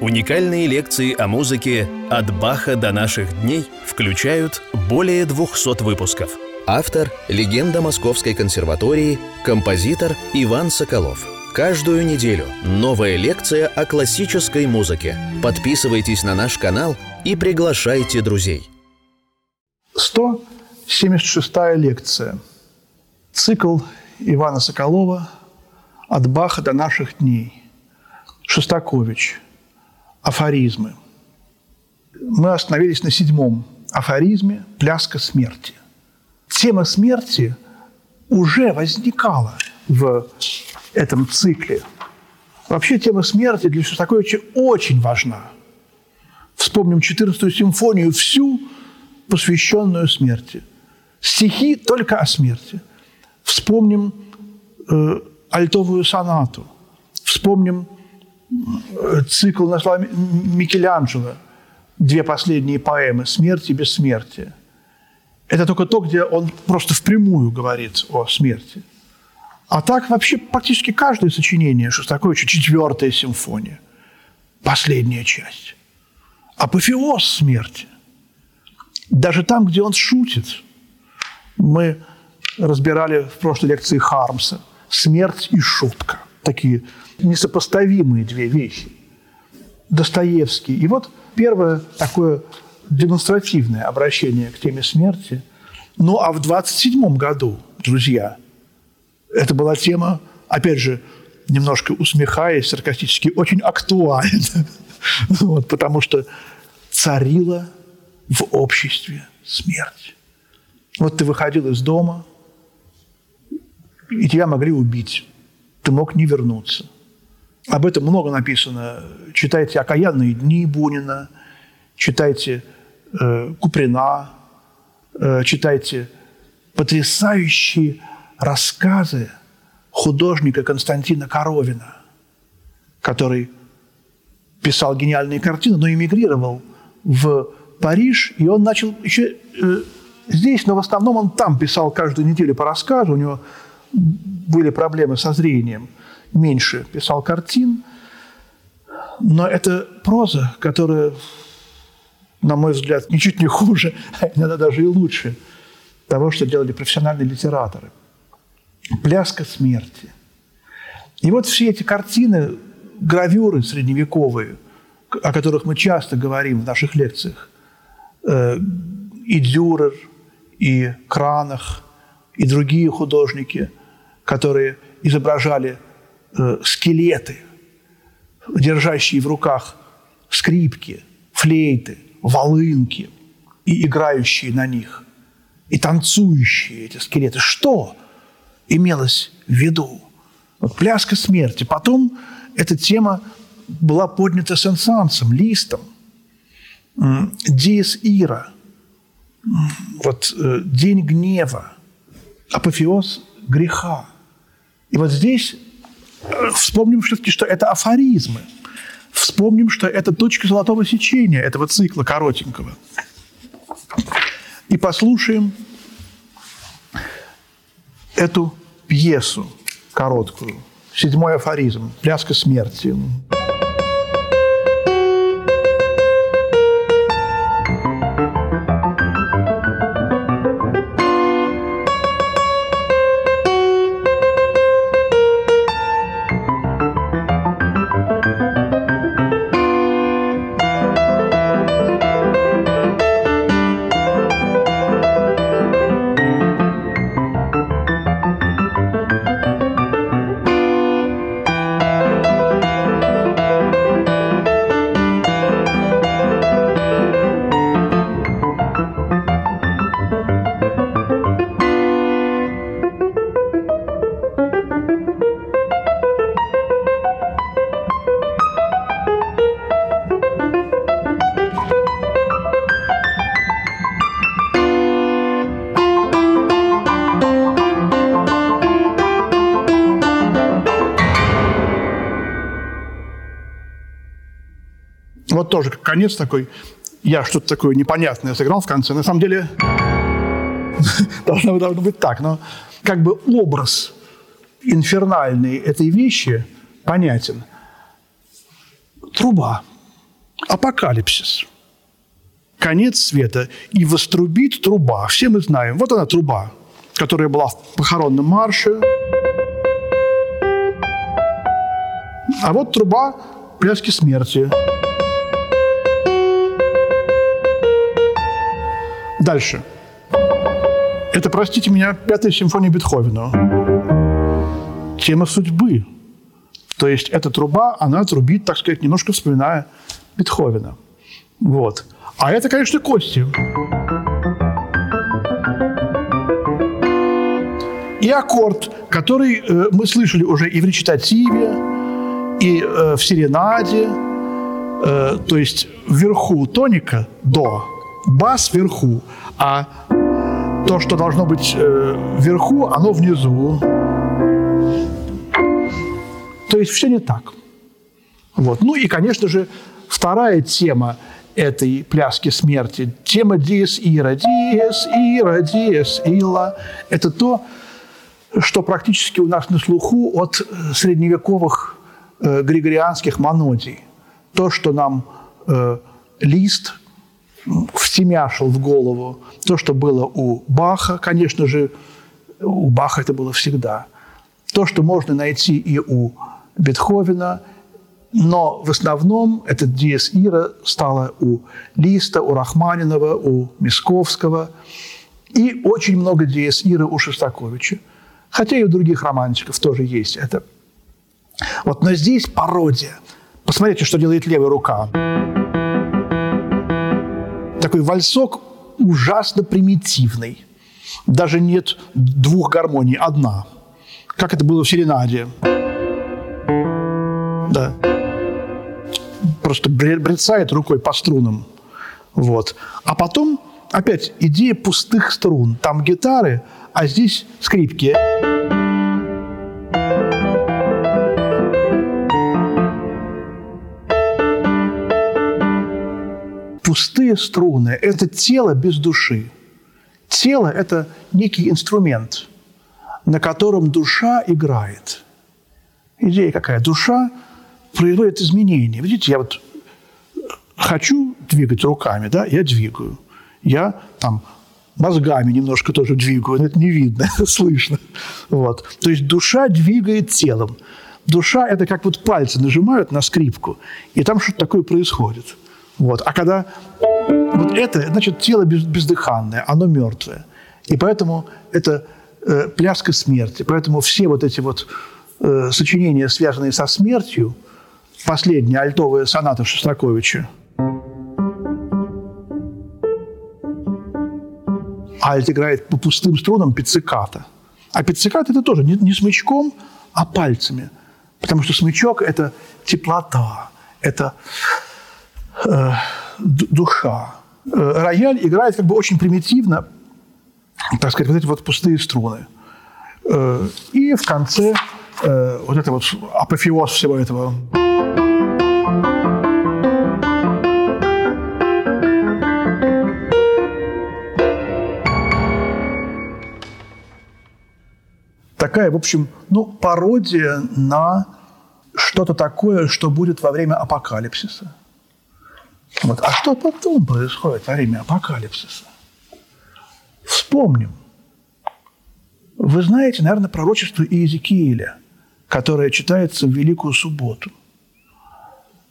Уникальные лекции о музыке «От Баха до наших дней» включают более 200 выпусков. Автор – легенда Московской консерватории, композитор Иван Соколов. Каждую неделю новая лекция о классической музыке. Подписывайтесь на наш канал и приглашайте друзей. 176-я лекция. Цикл Ивана Соколова «От Баха до наших дней». Шостакович – афоризмы. Мы остановились на седьмом афоризме «Пляска смерти». Тема смерти уже возникала в этом цикле. Вообще тема смерти для Шостаковича очень важна. Вспомним 14-ю симфонию, всю посвященную смерти. Стихи только о смерти. Вспомним э, альтовую сонату. Вспомним цикл на слова Микеланджело, две последние поэмы «Смерть и бессмертие». Это только то, где он просто впрямую говорит о смерти. А так вообще практически каждое сочинение Шостаковича – четвертая симфония, последняя часть. Апофеоз смерти. Даже там, где он шутит, мы разбирали в прошлой лекции Хармса «Смерть и шутка». Такие несопоставимые две вещи. Достоевский. И вот первое такое демонстративное обращение к теме смерти. Ну, а в 27 году, друзья, это была тема, опять же, немножко усмехаясь саркастически, очень актуальна. Вот, потому что царила в обществе смерть. Вот ты выходил из дома, и тебя могли убить. Ты мог не вернуться – об этом много написано. Читайте «Окаянные дни» Бунина, читайте э, Куприна, э, читайте потрясающие рассказы художника Константина Коровина, который писал гениальные картины, но эмигрировал в Париж, и он начал еще э, здесь, но в основном он там писал каждую неделю по рассказу, у него были проблемы со зрением – меньше писал картин, но это проза, которая, на мой взгляд, ничуть не хуже, а иногда даже и лучше того, что делали профессиональные литераторы. «Пляска смерти». И вот все эти картины, гравюры средневековые, о которых мы часто говорим в наших лекциях, э, и Дюрер, и Кранах, и другие художники, которые изображали э, скелеты, держащие в руках скрипки, флейты, волынки и играющие на них, и танцующие эти скелеты. Что имелось в виду? Вот пляска смерти. Потом эта тема была поднята сенсансом, листом. Диес Ира, вот э, день гнева, апофеоз греха. И вот здесь Вспомним все-таки, что это афоризмы. Вспомним, что это точка золотого сечения этого цикла коротенького. И послушаем эту пьесу короткую. Седьмой афоризм. Пляска смерти. Конец такой. Я что-то такое непонятное сыграл в конце. На самом деле должно, должно быть так. Но как бы образ инфернальный этой вещи понятен. Труба. апокалипсис, конец света, и вострубит труба. Все мы знаем, вот она труба, которая была в похоронном марше. А вот труба пляски смерти. Дальше. Это, простите меня, пятая симфония Бетховена. Тема судьбы. То есть эта труба, она трубит, так сказать, немножко вспоминая Бетховена. Вот. А это, конечно, кости. И аккорд, который э, мы слышали уже и в речитативе, и э, в серенаде, э, то есть вверху тоника до, бас вверху, а то, что должно быть э, вверху, оно внизу. То есть все не так. Вот. Ну и, конечно же, вторая тема этой пляски смерти, тема диес ира, диес ира, диес ила, это то, что практически у нас на слуху от средневековых э, григорианских монодий. То, что нам э, лист втемяшил в голову, то, что было у Баха, конечно же, у Баха это было всегда. То, что можно найти и у Бетховена, но в основном этот диез ира стало у Листа, у Рахманинова, у Мисковского и очень много диез ира у Шостаковича. Хотя и у других романтиков тоже есть это. Вот, но здесь пародия. Посмотрите, что делает левая рука. Такой вальсок ужасно примитивный. Даже нет двух гармоний, одна. Как это было в серенаде. Да. Просто брецает рукой по струнам. Вот. А потом опять идея пустых струн. Там гитары, а здесь скрипки. Пустые струны – это тело без души. Тело – это некий инструмент, на котором душа играет. Идея какая? Душа производит изменения. Видите, я вот хочу двигать руками, да, я двигаю. Я там мозгами немножко тоже двигаю, но это не видно, слышно. Вот. То есть душа двигает телом. Душа – это как вот пальцы нажимают на скрипку, и там что-то такое происходит. Вот. А когда вот это, значит, тело без, бездыханное, оно мертвое. И поэтому это э, пляска смерти. Поэтому все вот эти вот э, сочинения, связанные со смертью, последняя альтовая соната Шостаковича – альт играет по пустым струнам пицциката. А пиццикат – это тоже не, не смычком, а пальцами. Потому что смычок – это теплота, это э, душа. Э, рояль играет как бы очень примитивно, так сказать, вот эти вот пустые струны. Э, и в конце вот это вот апофеоз всего этого – такая, в общем, ну, пародия на что-то такое, что будет во время апокалипсиса. Вот. А что потом происходит во время апокалипсиса? Вспомним. Вы знаете, наверное, пророчество Иезекииля, которое читается в Великую Субботу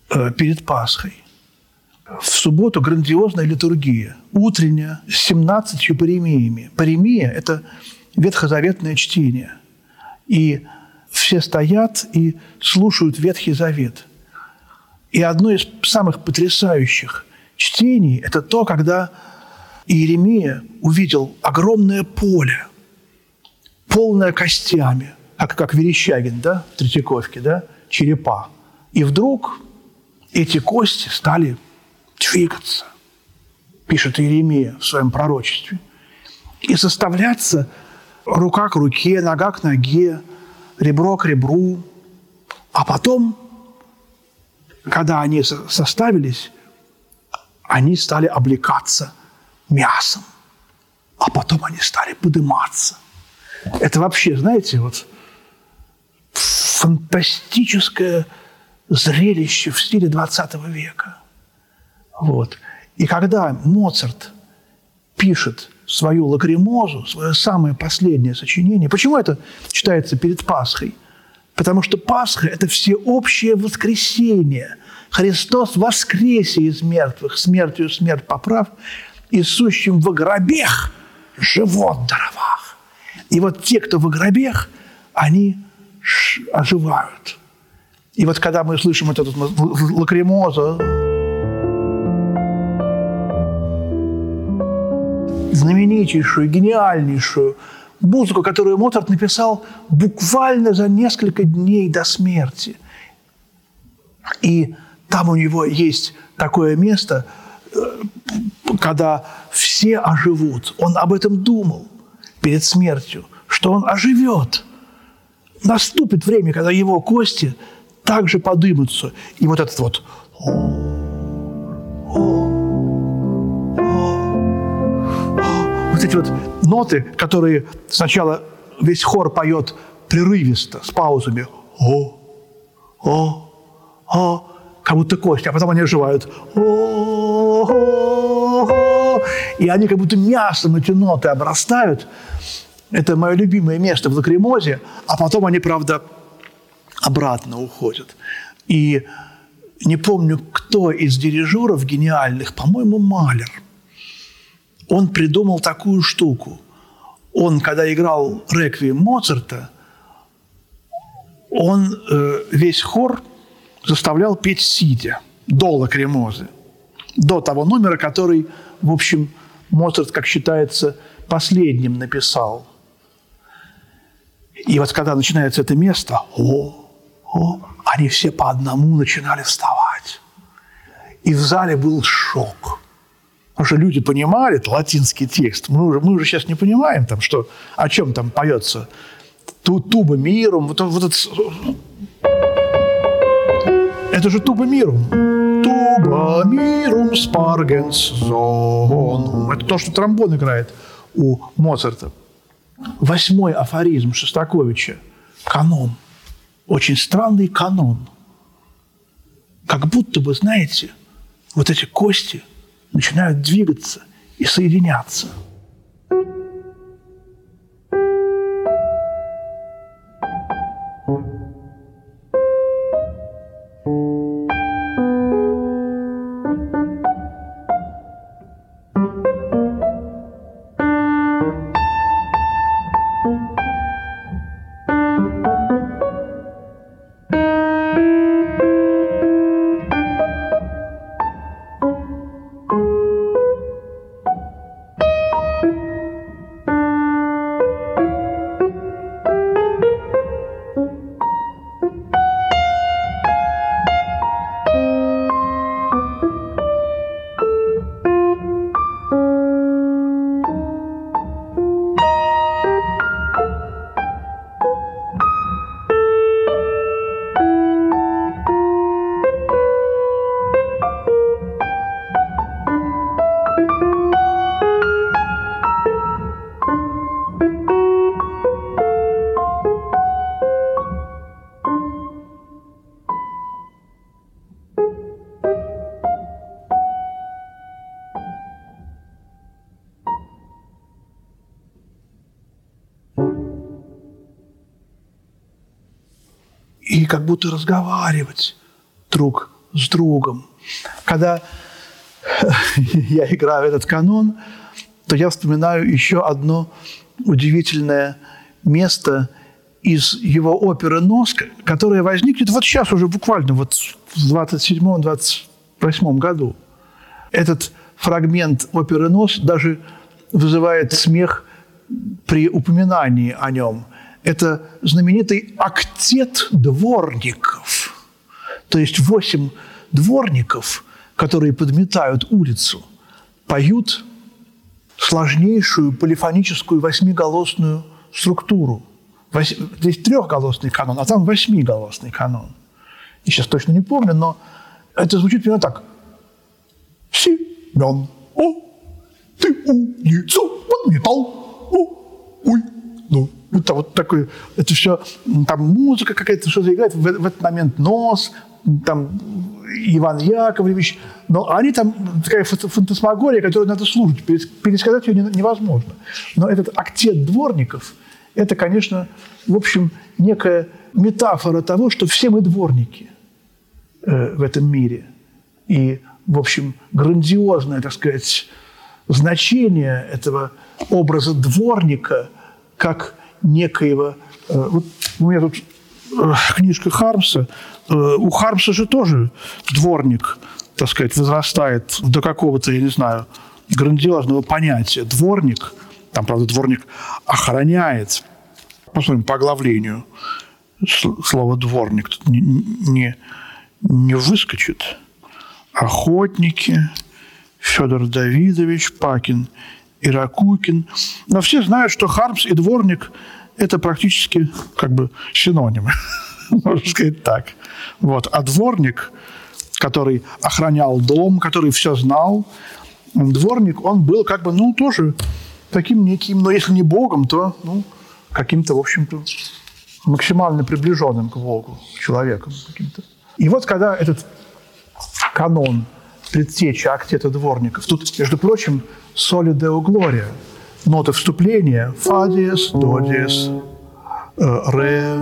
э, перед Пасхой. В субботу грандиозная литургия, утренняя, с 17 паремиями. Паремия – это ветхозаветное чтение. И все стоят и слушают Ветхий Завет. И одно из самых потрясающих чтений – это то, когда Иеремия увидел огромное поле, полное костями, как, как Верещагин, да, в Третьяковке, да, черепа. И вдруг эти кости стали двигаться, пишет Иеремия в своем пророчестве, и составляться рука к руке, нога к ноге, ребро к ребру. А потом, когда они составились, они стали облекаться мясом. А потом они стали подниматься. Это вообще, знаете, вот фантастическое зрелище в стиле 20 века. Вот. И когда Моцарт пишет свою лакримозу, свое самое последнее сочинение, почему это читается перед Пасхой? Потому что Пасха – это всеобщее воскресение. Христос воскресе из мертвых, смертью смерть поправ, и сущим в гробех живот даровах. И вот те, кто в гробех, они оживают. И вот когда мы слышим вот эту лакримозу, знаменитейшую, гениальнейшую музыку, которую Моцарт написал буквально за несколько дней до смерти. И там у него есть такое место, э, когда все оживут. Он об этом думал перед смертью, что он оживет. Наступит время, когда его кости также подымутся. И вот этот вот вот эти вот ноты, которые сначала весь хор поет прерывисто, с паузами. О, о, о, как будто кости, а потом они оживают. О, о, о, и они как будто мясом эти ноты обрастают. Это мое любимое место в лакримозе, а потом они, правда, обратно уходят. И не помню, кто из дирижеров гениальных, по-моему, Малер – он придумал такую штуку. Он, когда играл реквием Моцарта, он э, весь хор заставлял петь сидя, до лакримозы, до того номера, который, в общем, Моцарт, как считается, последним написал. И вот когда начинается это место, о, о, они все по одному начинали вставать. И в зале был шок – Потому что люди понимали это латинский текст. Мы уже, мы уже сейчас не понимаем, там, что, о чем там поется. Ту, туба мирум. Вот, вот это, это же туба мирум. Туба мирум спаргенс зонум. Это то, что тромбон играет у Моцарта. Восьмой афоризм Шостаковича. Канон. Очень странный канон. Как будто бы, знаете, вот эти кости – начинают двигаться и соединяться – будто разговаривать друг с другом. Когда я играю этот канон, то я вспоминаю еще одно удивительное место из его оперы «Нос», которая возникнет вот сейчас уже буквально вот в 27-28 году. Этот фрагмент оперы «Нос» даже вызывает смех при упоминании о нем – это знаменитый актет дворников. То есть восемь дворников, которые подметают улицу, поют сложнейшую полифоническую восьмиголосную структуру. Здесь трехголосный канон, а там восьмиголосный канон. Я сейчас точно не помню, но это звучит примерно так. Семен, о, ты улицу подметал, о, ой, ну, вот, вот такой, это все, там музыка какая-то, что-то играет, в, в этот момент нос, там Иван Яковлевич. Но они там такая фантасмагория, которую надо слушать. Пересказать ее невозможно. Но этот актет дворников – это, конечно, в общем, некая метафора того, что все мы дворники э, в этом мире. И, в общем, грандиозное, так сказать, значение этого образа дворника как некоего... Э, вот у меня тут э, книжка Хармса. Э, у Хармса же тоже дворник, так сказать, возрастает до какого-то, я не знаю, грандиозного понятия. Дворник, там, правда, дворник охраняет. Посмотрим по оглавлению. Слово «дворник» тут не, не, не выскочит. Охотники, Федор Давидович, Пакин, Иракукин. Но все знают, что Хармс и дворник – это практически как бы синонимы. Можно сказать так. Вот. А дворник, который охранял дом, который все знал, дворник, он был как бы, ну, тоже таким неким, но если не богом, то, ну, каким-то, в общем-то, максимально приближенным к Богу, человеком каким-то. И вот когда этот канон предтеча актета дворников, тут, между прочим, соли део глория, ноты вступления, фа диез, до диез, ре,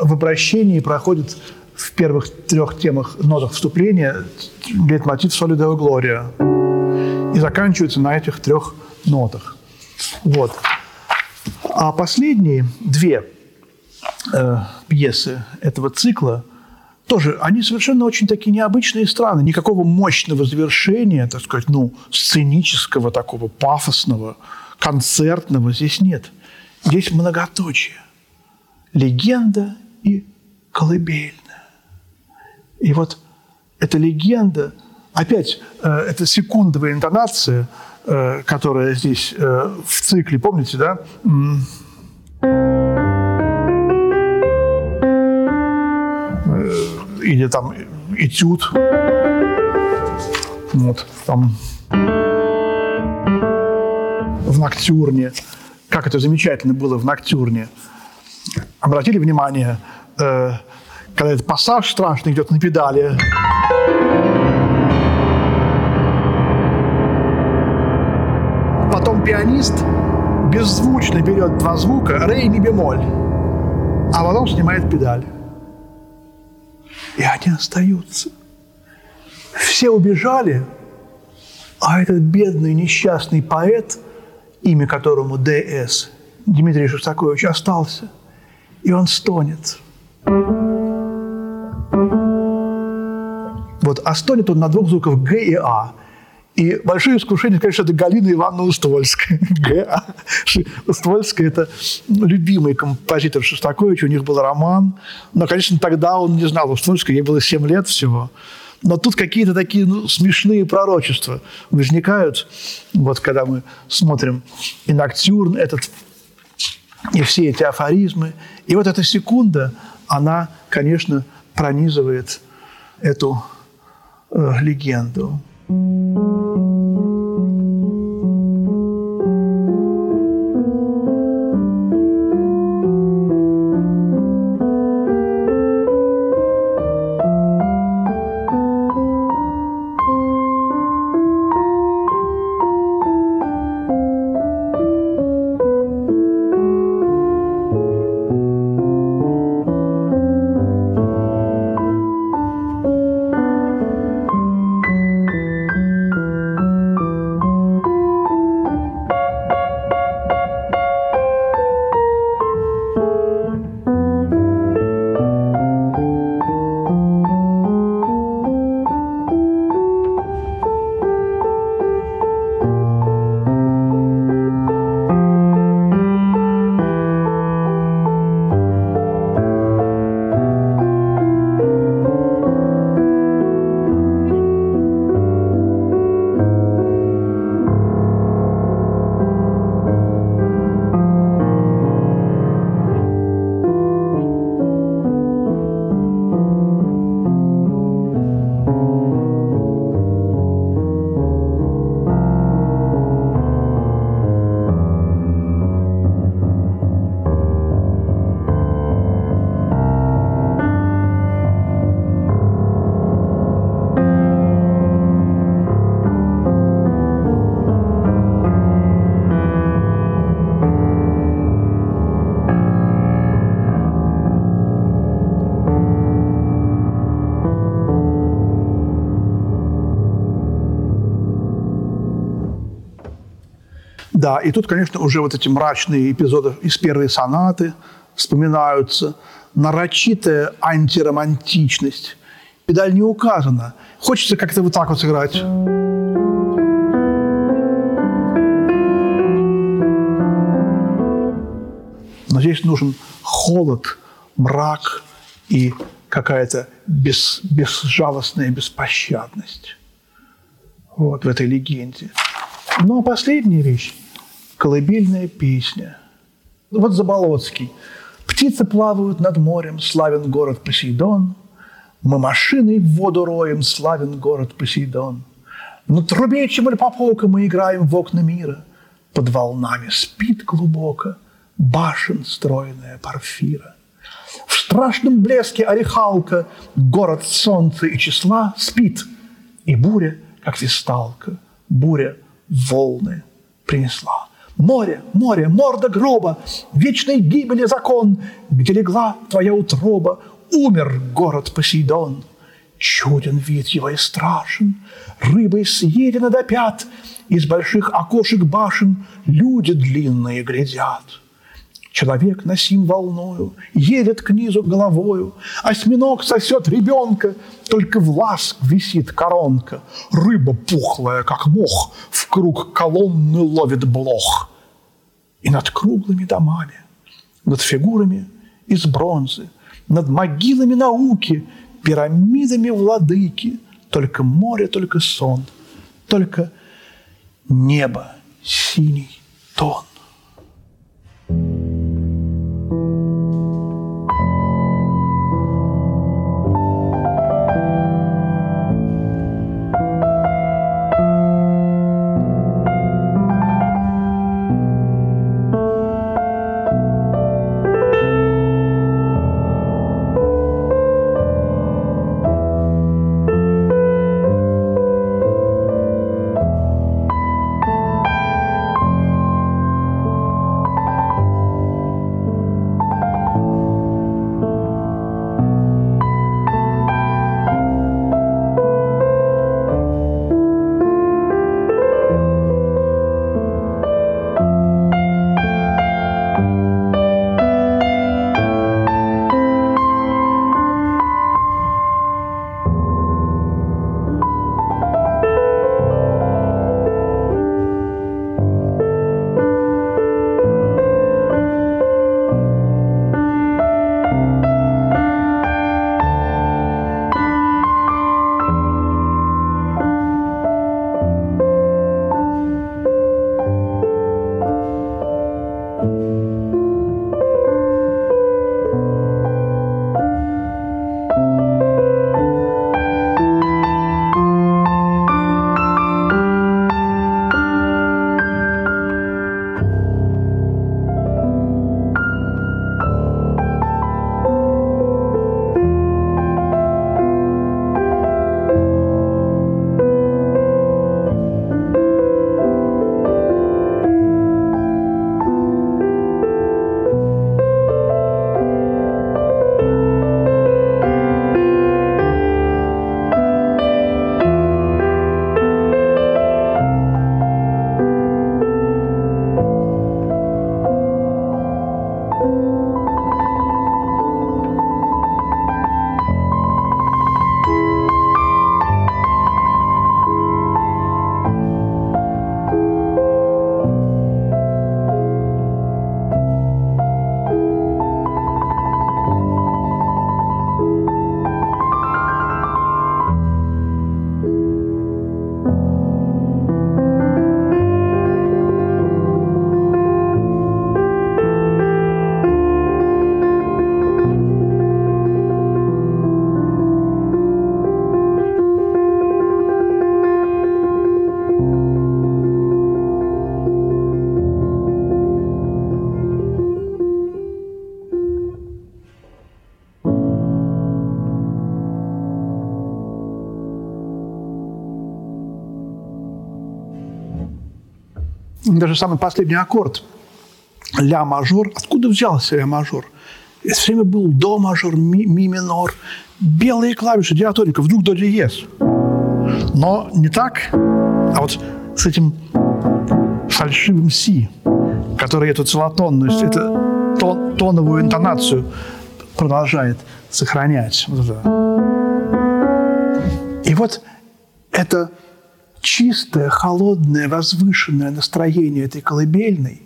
в обращении проходит в первых трех темах нотах вступления лейтмотив соли део глория и заканчивается на этих трех нотах. Вот. А последние две э, пьесы этого цикла тоже, они совершенно очень такие необычные страны. Никакого мощного завершения, так сказать, ну, сценического такого, пафосного, концертного здесь нет. Здесь многоточие. Легенда и колыбельная. И вот эта легенда, опять, э, это секундовая интонация – Э, которая здесь э, в цикле, помните, да? Или там этюд. Вот, там в Ноктюрне. Как это замечательно было в Ноктюрне. Обратили внимание, когда этот пассаж страшный идет на педали. пианист беззвучно берет два звука, ре и бемоль, а потом снимает педаль. И они остаются. Все убежали, а этот бедный несчастный поэт, имя которому Д.С., Дмитрий Шостакович, остался. И он стонет. Вот, а стонет он на двух звуках Г и А – и большое искушение, конечно, это Галина Ивановна Уствольская. Г.А. Уствольская – это любимый композитор Шостаковича, у них был роман. Но, конечно, тогда он не знал Уствольской, ей было 7 лет всего. Но тут какие-то такие ну, смешные пророчества возникают, вот когда мы смотрим и Ноктюрн этот, и все эти афоризмы. И вот эта секунда, она, конечно, пронизывает эту э, легенду. Thank you. И тут, конечно, уже вот эти мрачные эпизоды из первой сонаты вспоминаются. Нарочитая антиромантичность. Педаль не указана. Хочется как-то вот так вот сыграть. Но здесь нужен холод, мрак и какая-то бес, безжалостная беспощадность. Вот в этой легенде. Ну, а последняя вещь – колыбельная песня. Вот Заболоцкий. «Птицы плавают над морем, славен город Посейдон. Мы машиной в воду роем, славен город Посейдон. На трубе Чемальпопока мы играем в окна мира. Под волнами спит глубоко башен стройная Парфира. В страшном блеске орехалка, город солнца и числа спит, и буря, как висталка, буря волны принесла. Море, море, морда гроба, вечной гибели закон, где легла твоя утроба, умер город Посейдон. Чуден вид его и страшен, рыбой съедено до пят, из больших окошек башен люди длинные глядят – Человек носим волною, едет к низу головою, Осьминог сосет ребенка, только в ласк висит коронка. Рыба пухлая, как мох, в круг колонны ловит блох. И над круглыми домами, над фигурами из бронзы, над могилами науки, пирамидами владыки, только море, только сон, только небо, синий тон. Даже самый последний аккорд ля мажор. Откуда взялся ля мажор? Это все время был до мажор, ми, ми минор, белые клавиши, диатоника, вдруг до диез. Но не так, а вот с этим фальшивым си, который эту целотонность, эту тон, тоновую интонацию продолжает сохранять. И вот это чистое, холодное, возвышенное настроение этой колыбельной,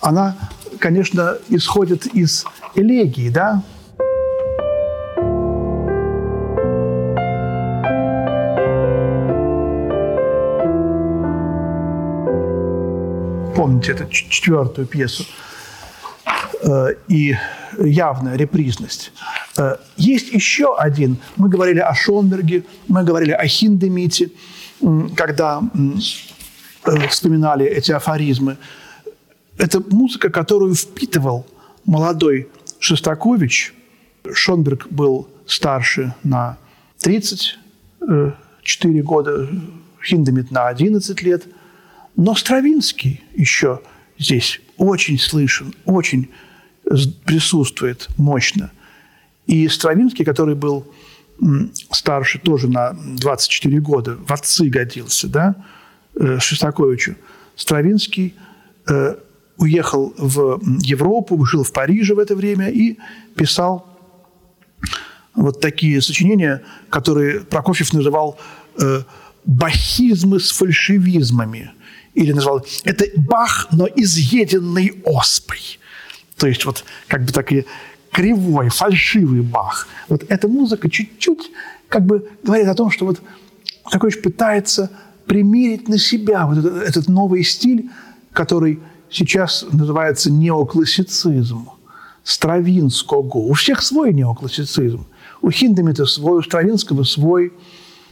она, конечно, исходит из элегии, да? Помните эту четвертую пьесу э, и явная репризность. Э, есть еще один. Мы говорили о Шонберге, мы говорили о Хиндемите – когда э, вспоминали эти афоризмы, это музыка, которую впитывал молодой Шостакович. Шонберг был старше на 34 года, Хиндемит на 11 лет. Но Стравинский еще здесь очень слышен, очень присутствует мощно. И Стравинский, который был старше тоже на 24 года, в отцы годился, да, э, Шостаковичу. Стравинский э, уехал в Европу, жил в Париже в это время и писал вот такие сочинения, которые Прокофьев называл э, «бахизмы с фальшивизмами». Или называл это «бах, но изъеденный оспой». То есть вот как бы такие кривой, фальшивый Бах. Вот эта музыка чуть-чуть как бы говорит о том, что вот Такович пытается примерить на себя вот этот, этот новый стиль, который сейчас называется неоклассицизм, Стравинского. У всех свой неоклассицизм. У Хиндемита свой, у Стравинского свой.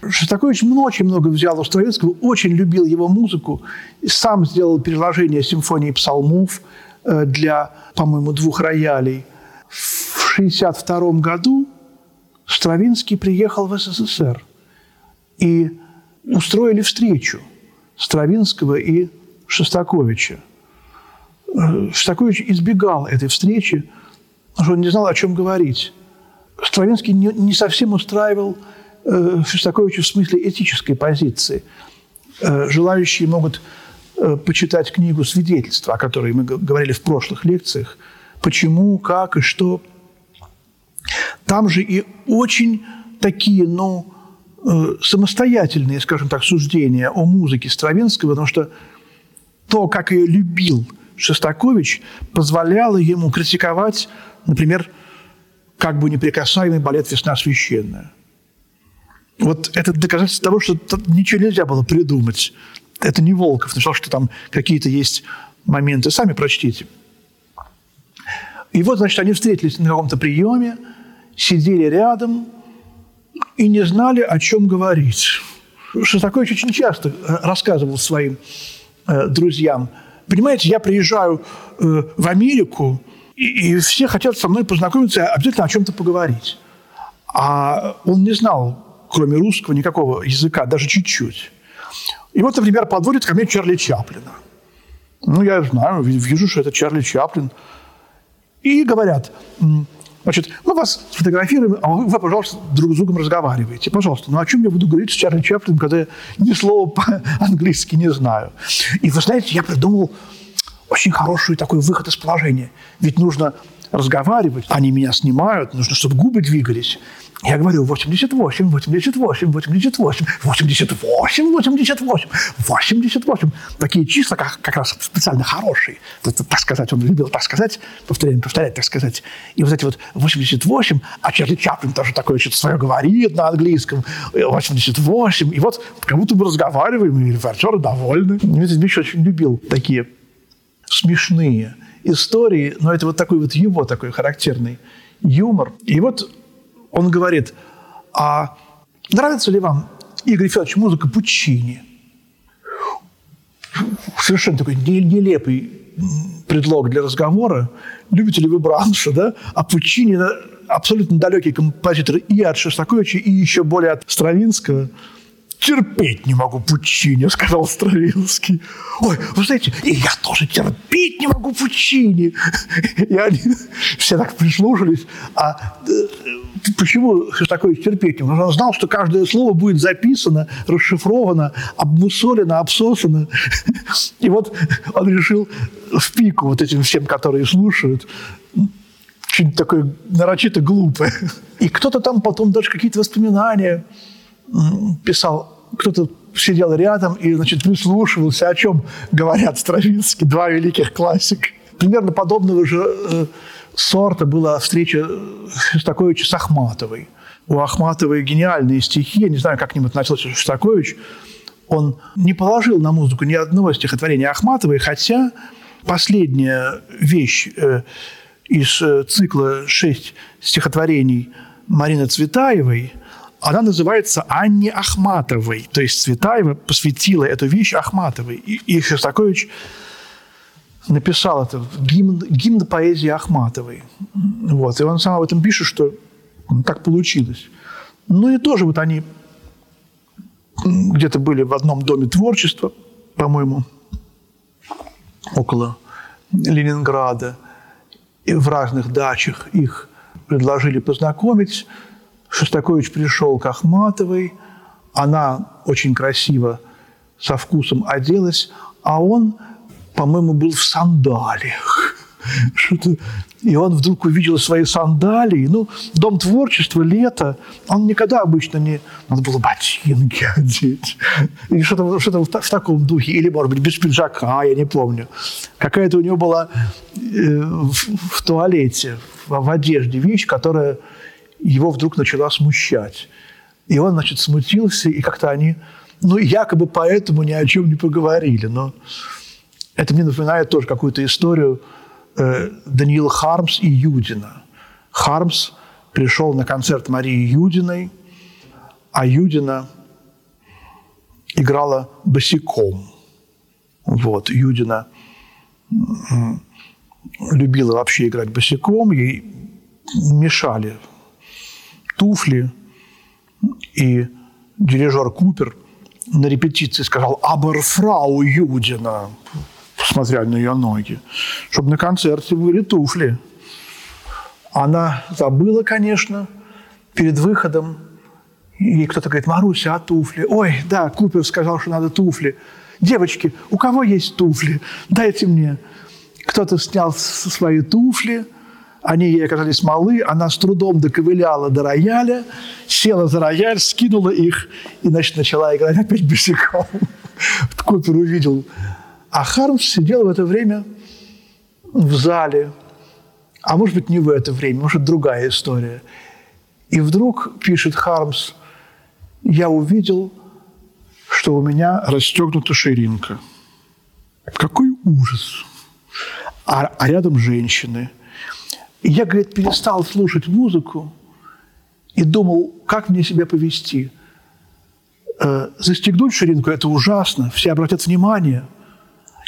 Шостакович очень много взял у Стравинского, очень любил его музыку, сам сделал переложение симфонии псалмов э, для, по-моему, двух роялей – в 1962 году Стравинский приехал в СССР и устроили встречу Стравинского и Шостаковича. Э, Шостакович избегал этой встречи, потому что он не знал, о чем говорить. Стравинский не, совсем устраивал э, Шостаковича в смысле этической позиции. Э, желающие могут почитать книгу «Свидетельства», о которой мы говорили в прошлых лекциях – почему, как и что. Там же и очень такие, ну, э, самостоятельные, скажем так, суждения о музыке Стравинского, потому что то, как ее любил Шостакович, позволяло ему критиковать, например, как бы неприкасаемый балет «Весна священная». Вот это доказательство того, что ничего нельзя было придумать. Это не Волков нашел, что там какие-то есть моменты. Сами прочтите – и вот, значит, они встретились на каком-то приеме, сидели рядом и не знали, о чем говорить. Шостакович очень часто э, рассказывал своим э, друзьям. Понимаете, я приезжаю э, в Америку, и, и все хотят со мной познакомиться, обязательно о чем-то поговорить. А он не знал, кроме русского, никакого языка, даже чуть-чуть. И вот, например, подводит ко мне Чарли Чаплина. Ну, я знаю, вижу, что это Чарли Чаплин – и говорят, значит, мы вас сфотографируем, а вы, пожалуйста, друг с другом разговариваете. Пожалуйста, ну о чем я буду говорить с Чарли Чаплином, когда я ни слова по-английски не знаю? И вы знаете, я придумал очень хороший такой выход из положения. Ведь нужно разговаривать, они меня снимают, нужно, чтобы губы двигались. Я говорю 88, 88, 88, 88, 88, 88. Такие числа как, как раз специально хорошие. Это, так сказать, он любил так сказать, повторять, повторять, так сказать. И вот эти вот 88, а Чарли Чаплин тоже такое что-то свое говорит на английском, 88. И вот как будто бы разговариваем, и репортеры довольны. Дмитриевич очень любил такие смешные истории, но это вот такой вот его такой характерный юмор. И вот он говорит, а нравится ли вам, Игорь Федорович, музыка Пучини? Совершенно такой нелепый предлог для разговора. Любите ли вы Бранша, да? А Пучини абсолютно далекий композитор и от Шостаковича, и еще более от Стравинского – терпеть не могу Пучини, сказал Стравинский. Ой, вы знаете, и я тоже терпеть не могу Пучини. И они все так прислушались. А э, Почему Шостакович терпеть не мог? Он знал, что каждое слово будет записано, расшифровано, обмусолено, обсосано. И вот он решил в пику вот этим всем, которые слушают, что-нибудь такое нарочито глупое. И кто-то там потом даже какие-то воспоминания писал. Кто-то сидел рядом и, значит, прислушивался, о чем говорят Стравинский, два великих классика. Примерно подобного же э, сорта была встреча Шостаковича с Ахматовой. У Ахматовой гениальные стихи, я не знаю, как к ним относился Шостакович, он не положил на музыку ни одного стихотворения Ахматовой, хотя последняя вещь э, из э, цикла «Шесть стихотворений» Марины Цветаевой, она называется Анне Ахматовой. То есть Цветаева посвятила эту вещь Ахматовой. И, и Шостакович написал это, гимн, гимн поэзии Ахматовой. Вот. И он сам об этом пишет, что так получилось. Ну и тоже вот они где-то были в одном доме творчества, по-моему, около Ленинграда, и в разных дачах их предложили познакомить. Шостакович пришел к Ахматовой, она очень красиво, со вкусом оделась, а он по-моему, был в сандалиях. Что-то... И он вдруг увидел свои сандалии. Ну, дом творчества, лето. Он никогда обычно не... Надо было ботинки одеть. Или что-то, что в, таком духе. Или, может быть, без пиджака, я не помню. Какая-то у него была э, в, в туалете, в, в одежде вещь, которая его вдруг начала смущать. И он, значит, смутился, и как-то они... Ну, якобы поэтому ни о чем не поговорили. Но это мне напоминает тоже какую-то историю э, Даниила Хармс и Юдина. Хармс пришел на концерт Марии Юдиной, а Юдина играла босиком. Вот, Юдина любила вообще играть босиком, ей мешали туфли, и дирижер Купер на репетиции сказал «Аберфрау Юдина», смотря на ее ноги, чтобы на концерте были туфли. Она забыла, конечно, перед выходом. И кто-то говорит, Маруся, а туфли? Ой, да, Купер сказал, что надо туфли. Девочки, у кого есть туфли? Дайте мне. Кто-то снял свои туфли, они ей оказались малы, она с трудом доковыляла до рояля, села за рояль, скинула их и, значит, начала играть опять босиком. Купер увидел а Хармс сидел в это время в зале, а может быть, не в это время, может, другая история. И вдруг, пишет Хармс, я увидел, что у меня расстегнута ширинка. Какой ужас! А, а рядом женщины. Я, говорит, перестал слушать музыку и думал, как мне себя повести. Э, застегнуть ширинку – это ужасно, все обратят внимание –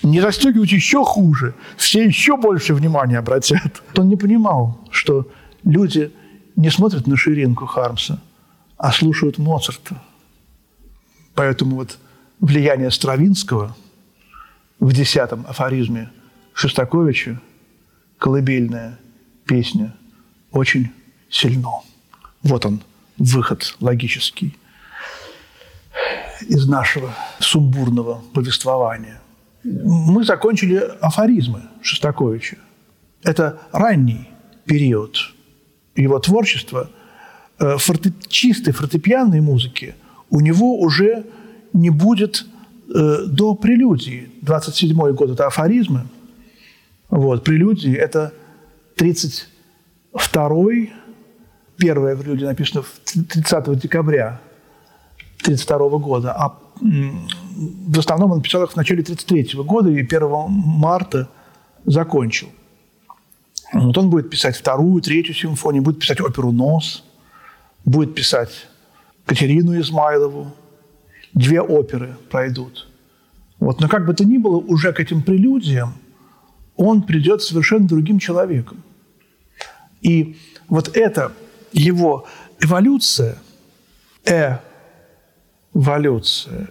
не застегивать еще хуже, все еще больше внимания обратят. Он не понимал, что люди не смотрят на ширинку Хармса, а слушают Моцарта. Поэтому вот влияние Стравинского в десятом афоризме Шостаковича, колыбельная песня, очень сильно. Вот он, выход логический из нашего сумбурного повествования – мы закончили афоризмы Шостаковича. Это ранний период его творчества. Э, форте... Чистой фортепианной музыки у него уже не будет э, до прелюдии. 27-й год – это афоризмы. Вот, прелюдии – это 32-й, первая прелюдия написана 30 декабря 1932 года, а в основном он написал их в начале 1933 года и 1 марта закончил. Вот он будет писать вторую, третью симфонию, будет писать оперу «Нос», будет писать Катерину Измайлову. Две оперы пройдут. Вот. Но как бы то ни было, уже к этим прелюдиям он придет совершенно другим человеком. И вот эта его эволюция, эволюция,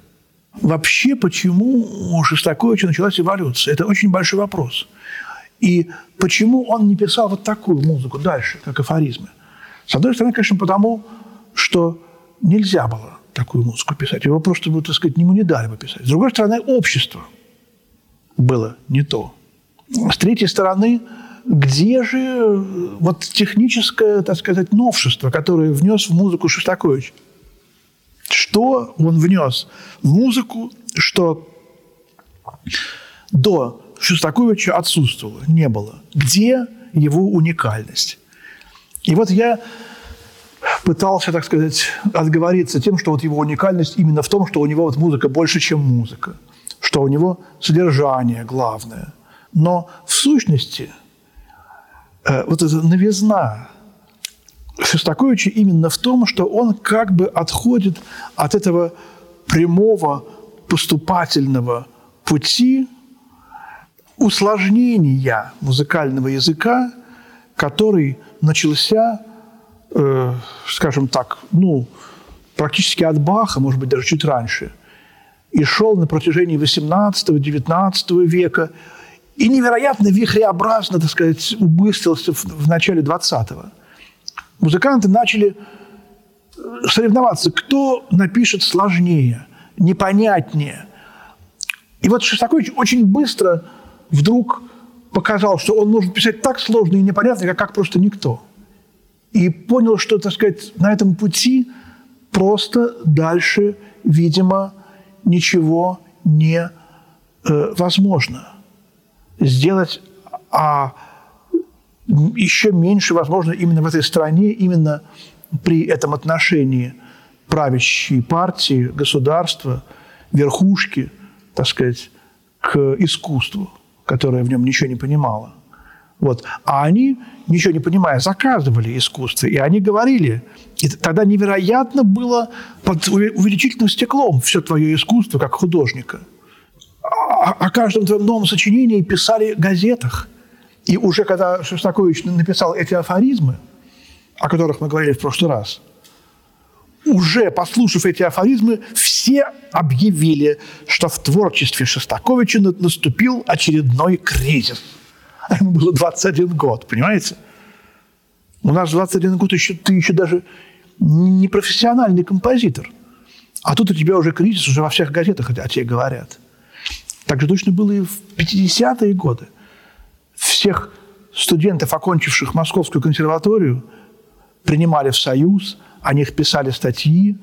Вообще, почему у Шостаковича началась эволюция? Это очень большой вопрос. И почему он не писал вот такую музыку дальше, как афоризмы? С одной стороны, конечно, потому, что нельзя было такую музыку писать. Его просто, так сказать, ему не дали бы писать. С другой стороны, общество было не то. С третьей стороны, где же вот техническое, так сказать, новшество, которое внес в музыку Шостакович? Что он внес в музыку, что до Шостаковича отсутствовало, не было? Где его уникальность? И вот я пытался, так сказать, отговориться тем, что вот его уникальность именно в том, что у него вот музыка больше, чем музыка, что у него содержание главное. Но в сущности э, вот эта новизна Шостаковича именно в том, что он как бы отходит от этого прямого поступательного пути усложнения музыкального языка, который начался э, скажем так, ну, практически от Баха, может быть, даже чуть раньше, и шел на протяжении XVIII-XIX века, и невероятно вихреобразно, так сказать, убыстрился в, в начале XX. Музыканты начали э, соревноваться, кто напишет сложнее, непонятнее. И вот Шостакович очень быстро вдруг показал, что он может писать так сложно и непонятно, как, как просто никто – и понял, что, так сказать, на этом пути просто дальше, видимо, ничего не э, возможно. Сделать, а еще меньше возможно именно в этой стране, именно при этом отношении правящей партии, государства, верхушки, так сказать, к искусству, которое в нем ничего не понимало. Вот. А они, ничего не понимая, заказывали искусство. И они говорили, и тогда невероятно было под увеличительным стеклом все твое искусство как художника. О, о каждом твоем новом сочинении писали в газетах. И уже когда Шостакович написал эти афоризмы, о которых мы говорили в прошлый раз, уже послушав эти афоризмы, все объявили, что в творчестве Шостаковича наступил очередной кризис – ему было 21 год, понимаете? У нас 21 год еще, ты еще даже не профессиональный композитор. А тут у тебя уже кризис, уже во всех газетах о тебе говорят. Так же точно было и в 50-е годы. Всех студентов, окончивших Московскую консерваторию, принимали в Союз, о них писали статьи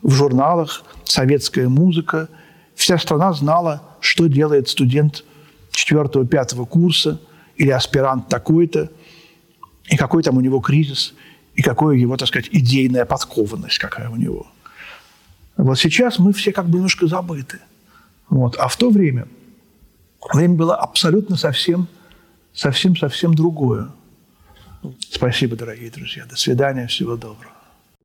в журналах «Советская музыка». Вся страна знала, что делает студент 4-5 курса – или аспирант такой-то, и какой там у него кризис, и какая его, так сказать, идейная подкованность какая у него. Вот сейчас мы все как бы немножко забыты. Вот. А в то время время было абсолютно совсем, совсем, совсем другое. Спасибо, дорогие друзья. До свидания. Всего доброго.